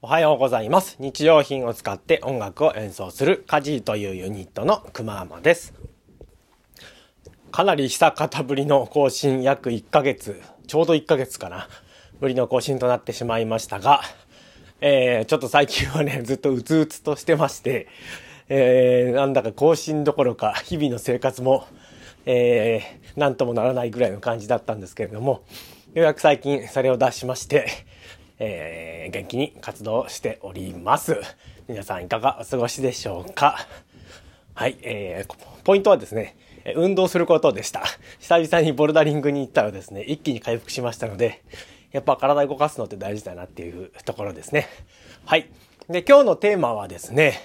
おはようございます。日用品を使って音楽を演奏するカジーというユニットのくまーまです。かなり久方ぶりの更新約1ヶ月、ちょうど1ヶ月かな、ぶりの更新となってしまいましたが、えー、ちょっと最近はね、ずっとうつうつとしてまして、えー、なんだか更新どころか日々の生活も、えー、なんともならないぐらいの感じだったんですけれども、ようやく最近それを出しまして、えー、元気に活動しております。皆さんいかがお過ごしでしょうか？はい、えー、ポイントはですね、運動することでした。久々にボルダリングに行ったらですね、一気に回復しましたので、やっぱ体動かすのって大事だなっていうところですね。はい。で、今日のテーマはですね、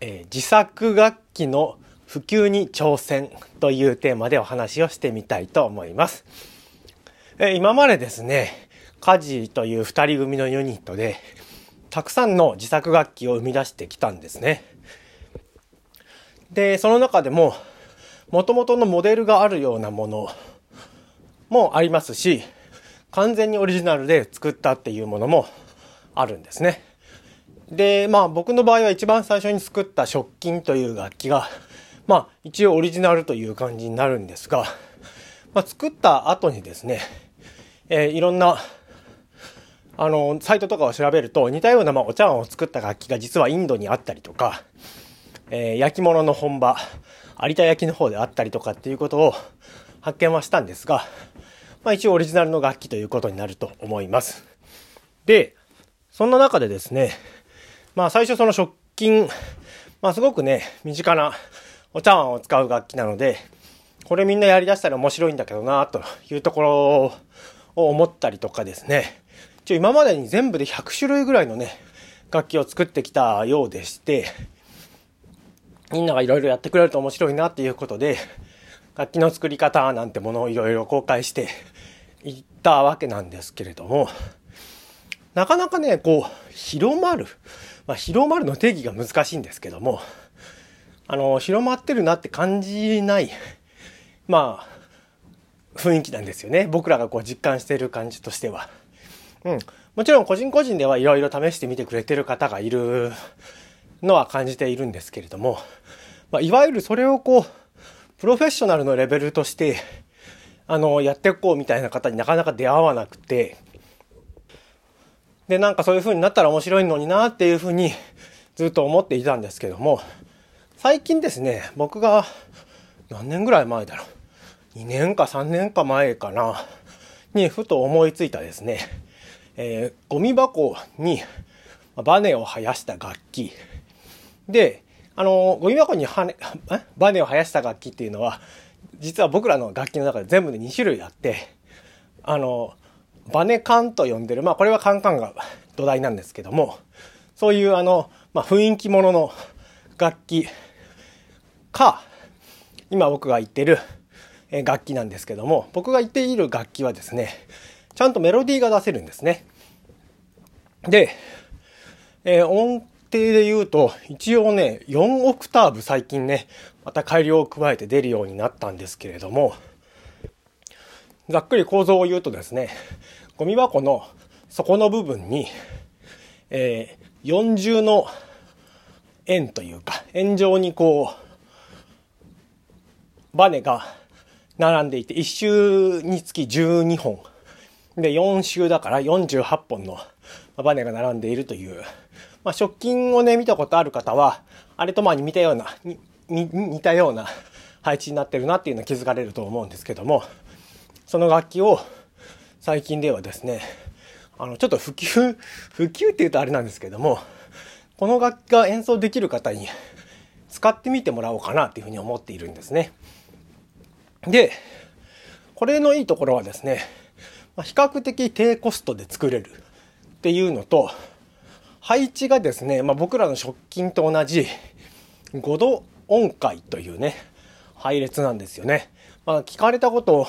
えー、自作楽器の普及に挑戦というテーマでお話をしてみたいと思います。えー、今までですね、カジという二人組のユニットで、たくさんの自作楽器を生み出してきたんですね。で、その中でも、元々のモデルがあるようなものもありますし、完全にオリジナルで作ったっていうものもあるんですね。で、まあ僕の場合は一番最初に作った食金という楽器が、まあ一応オリジナルという感じになるんですが、まあ作った後にですね、えー、いろんなあの、サイトとかを調べると似たような、まあ、お茶碗を作った楽器が実はインドにあったりとか、えー、焼き物の本場、有田焼の方であったりとかっていうことを発見はしたんですが、まあ一応オリジナルの楽器ということになると思います。で、そんな中でですね、まあ最初その食金、まあすごくね、身近なお茶碗を使う楽器なので、これみんなやりだしたら面白いんだけどなというところを思ったりとかですね、一応今までに全部で100種類ぐらいのね、楽器を作ってきたようでして、みんながいろいろやってくれると面白いなっていうことで、楽器の作り方なんてものをいろいろ公開していったわけなんですけれども、なかなかね、こう、広まる。まあ、広まるの定義が難しいんですけども、あの、広まってるなって感じない、まあ、雰囲気なんですよね。僕らがこう実感している感じとしては。うん。もちろん個人個人ではいろいろ試してみてくれてる方がいるのは感じているんですけれども、まあ、いわゆるそれをこう、プロフェッショナルのレベルとして、あの、やっていこうみたいな方になかなか出会わなくて、で、なんかそういう風になったら面白いのになっていう風にずっと思っていたんですけども、最近ですね、僕が何年ぐらい前だろう。2年か3年か前かな、にふと思いついたですね、えー、ゴミ箱にバネを生やした楽器。で、あの、ゴミ箱にはね、バネを生やした楽器っていうのは、実は僕らの楽器の中で全部で2種類あって、あの、バネカンと呼んでる、まあこれはカンカンが土台なんですけども、そういうあの、まあ雰囲気ものの楽器か、今僕が言ってる楽器なんですけども、僕が言っている楽器はですね、ちゃんとメロディーが出せるんですね。で、えー、音程で言うと、一応ね、4オクターブ最近ね、また改良を加えて出るようになったんですけれども、ざっくり構造を言うとですね、ゴミ箱の底の部分に、えー、四重の円というか、円状にこう、バネが並んでいて、1周につき12本。で、4周だから48本のバネが並んでいるという。まあ、食金をね、見たことある方は、あれとまあ似たような、に似たような配置になってるなっていうのは気づかれると思うんですけども、その楽器を最近ではですね、あの、ちょっと普及、普及って言うとあれなんですけども、この楽器が演奏できる方に使ってみてもらおうかなっていうふうに思っているんですね。で、これのいいところはですね、まあ、比較的低コストで作れるっていうのと、配置がですね、まあ、僕らの食金と同じ5度音階というね、配列なんですよね。まあ、聞かれたこと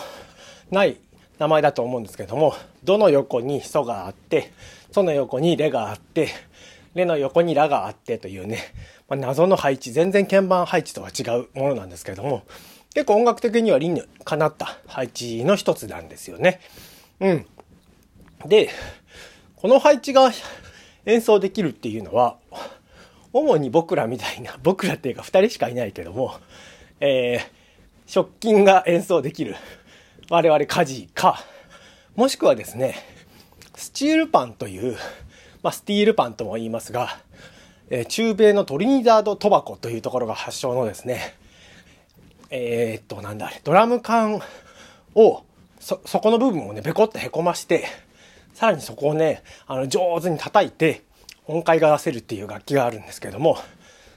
ない名前だと思うんですけども、どの横にソがあって、ソの横にレがあって、レの横にラがあってというね、まあ、謎の配置、全然鍵盤配置とは違うものなんですけども、結構音楽的には理にかなった配置の一つなんですよね。うん。で、この配置が演奏できるっていうのは、主に僕らみたいな、僕らっていうか2人しかいないけども、えー、食金が演奏できる我々家事か、もしくはですね、スチールパンという、まあ、スティールパンとも言いますが、えー、中米のトリニダード・トバコというところが発祥のですね、えー、っと、なんだあれ、ドラム缶を、そ、そこの部分をね、べこってへこまして、さらにそこをね、あの、上手に叩いて、音階が出せるっていう楽器があるんですけども、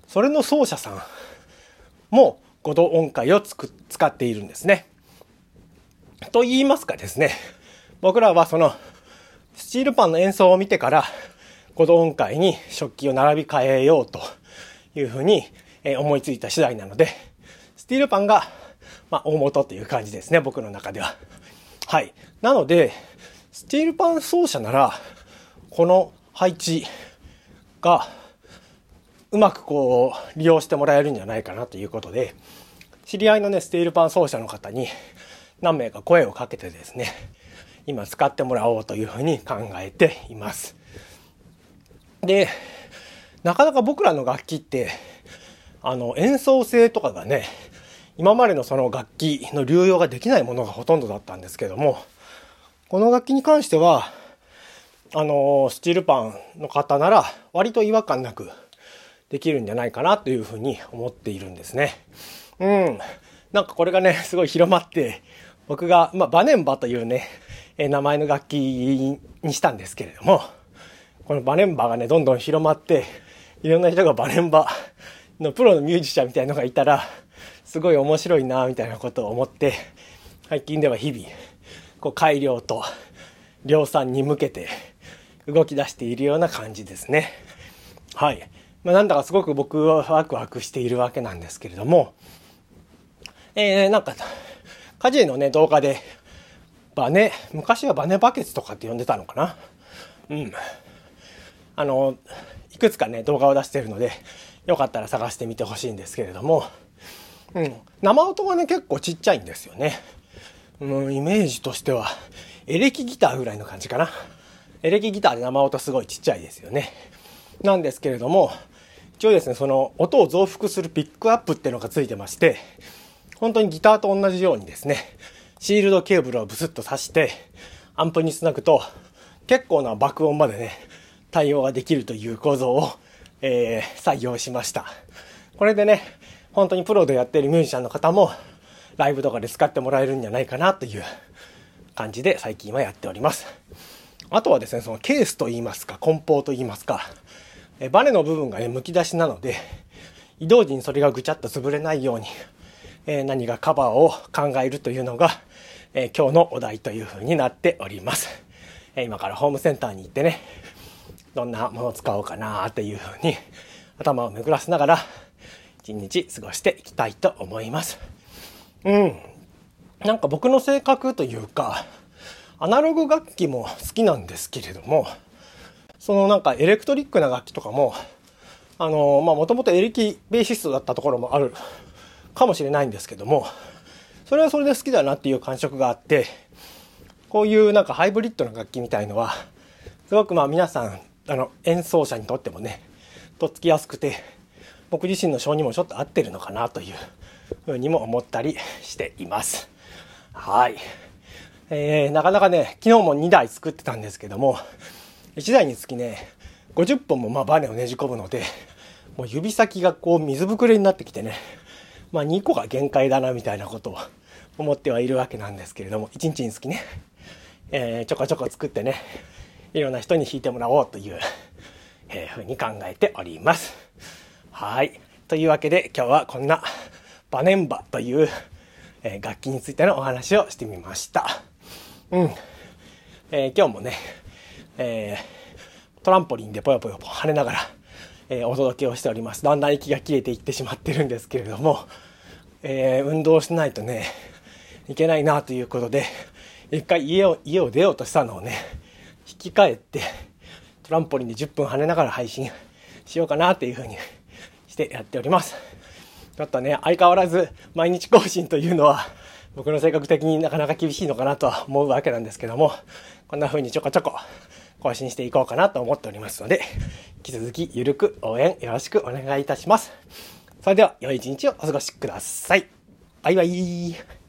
それの奏者さんも、五度音階をつく使っているんですね。と言いますかですね、僕らはその、スチールパンの演奏を見てから、五度音階に食器を並び替えようというふうに思いついた次第なので、スティールパンが、まあ、大元っていう感じですね、僕の中では。はい。なので、スティールパン奏者なら、この配置が、うまくこう、利用してもらえるんじゃないかなということで、知り合いのね、スティールパン奏者の方に何名か声をかけてですね、今使ってもらおうというふうに考えています。で、なかなか僕らの楽器って、あの、演奏性とかがね、今までのその楽器の流用ができないものがほとんどだったんですけども、この楽器に関しては、あの、スチールパンの方なら割と違和感なくできるんじゃないかなというふうに思っているんですね。うん。なんかこれがね、すごい広まって、僕が、まあ、バネンバというね、え名前の楽器にしたんですけれども、このバネンバがね、どんどん広まって、いろんな人がバネンバのプロのミュージシャンみたいなのがいたら、すごい面白いな、みたいなことを思って、最近では日々、こう改良と量産に向けて動き出しているような感じですね。はい。まあ、なんだかすごく僕はワクワクしているわけなんですけれども、えー、なんか、家事のね、動画で、バネ、昔はバネバケツとかって呼んでたのかな？うん。あの、いくつかね、動画を出してるので、よかったら探してみてほしいんですけれども、うん、生音がね、結構ちっちゃいんですよね。うん、イメージとしては、エレキギターぐらいの感じかな。エレキギターで生音すごいちっちゃいですよね。なんですけれども、一応ですね、その音を増幅するピックアップっていうのがついてまして、本当にギターと同じようにですね、シールドケーブルをブスッと挿して、アンプにつなぐと、結構な爆音までね、対応ができるという構造を、えー、採用しました。これでね、本当にプロでやってるミュージシャンの方も、ライブとかで使ってもらえるんじゃないかなという感じで最近はやっております。あとはですね、そのケースと言いますか、梱包と言いますか、えバネの部分がね、剥き出しなので、移動時にそれがぐちゃっと潰れないように、え何がカバーを考えるというのが、え今日のお題というふうになっております。え今からホームセンターに行ってね、どんなものを使おうかなっていうふうに頭を巡らせながら一日過ごしていきたいと思います。うん。なんか僕の性格というか、アナログ楽器も好きなんですけれども、そのなんかエレクトリックな楽器とかも、あの、まあもともとエレキベーシストだったところもあるかもしれないんですけども、それはそれで好きだなっていう感触があって、こういうなんかハイブリッドな楽器みたいのは、すごくまあ皆さん、あの、演奏者にとってもね、とっつきやすくて、僕自身の性にもちょっと合ってるのかなというふうにも思ったりしています。はい。えー、なかなかね、昨日も2台作ってたんですけども、1台につきね、50本もまあバネをねじ込むので、もう指先がこう水ぶくれになってきてね、まあ2個が限界だなみたいなことを思ってはいるわけなんですけれども、1日につきね、えー、ちょこちょこ作ってね、いろんな人に弾いてもらおうという、えー、ふうに考えております。はい。というわけで今日はこんなバネンバという、えー、楽器についてのお話をしてみました。うん。えー、今日もね、えー、トランポリンでぽよぽよぽ跳ねながら、え、お届けをしております。だんだん息が切れていってしまってるんですけれども、え、運動しないとね、いけないなということで、一回家を、家を出ようとしたのをね、引き返って、トランポリンで10分跳ねながら配信しようかなっていうふうにしてやっております。ちょっとね、相変わらず毎日更新というのは、僕の性格的になかなか厳しいのかなとは思うわけなんですけども、こんな風にちょこちょこ更新していこうかなと思っておりますので、引き続きゆるく応援よろしくお願いいたします。それでは良い一日をお過ごしください。バイバイ。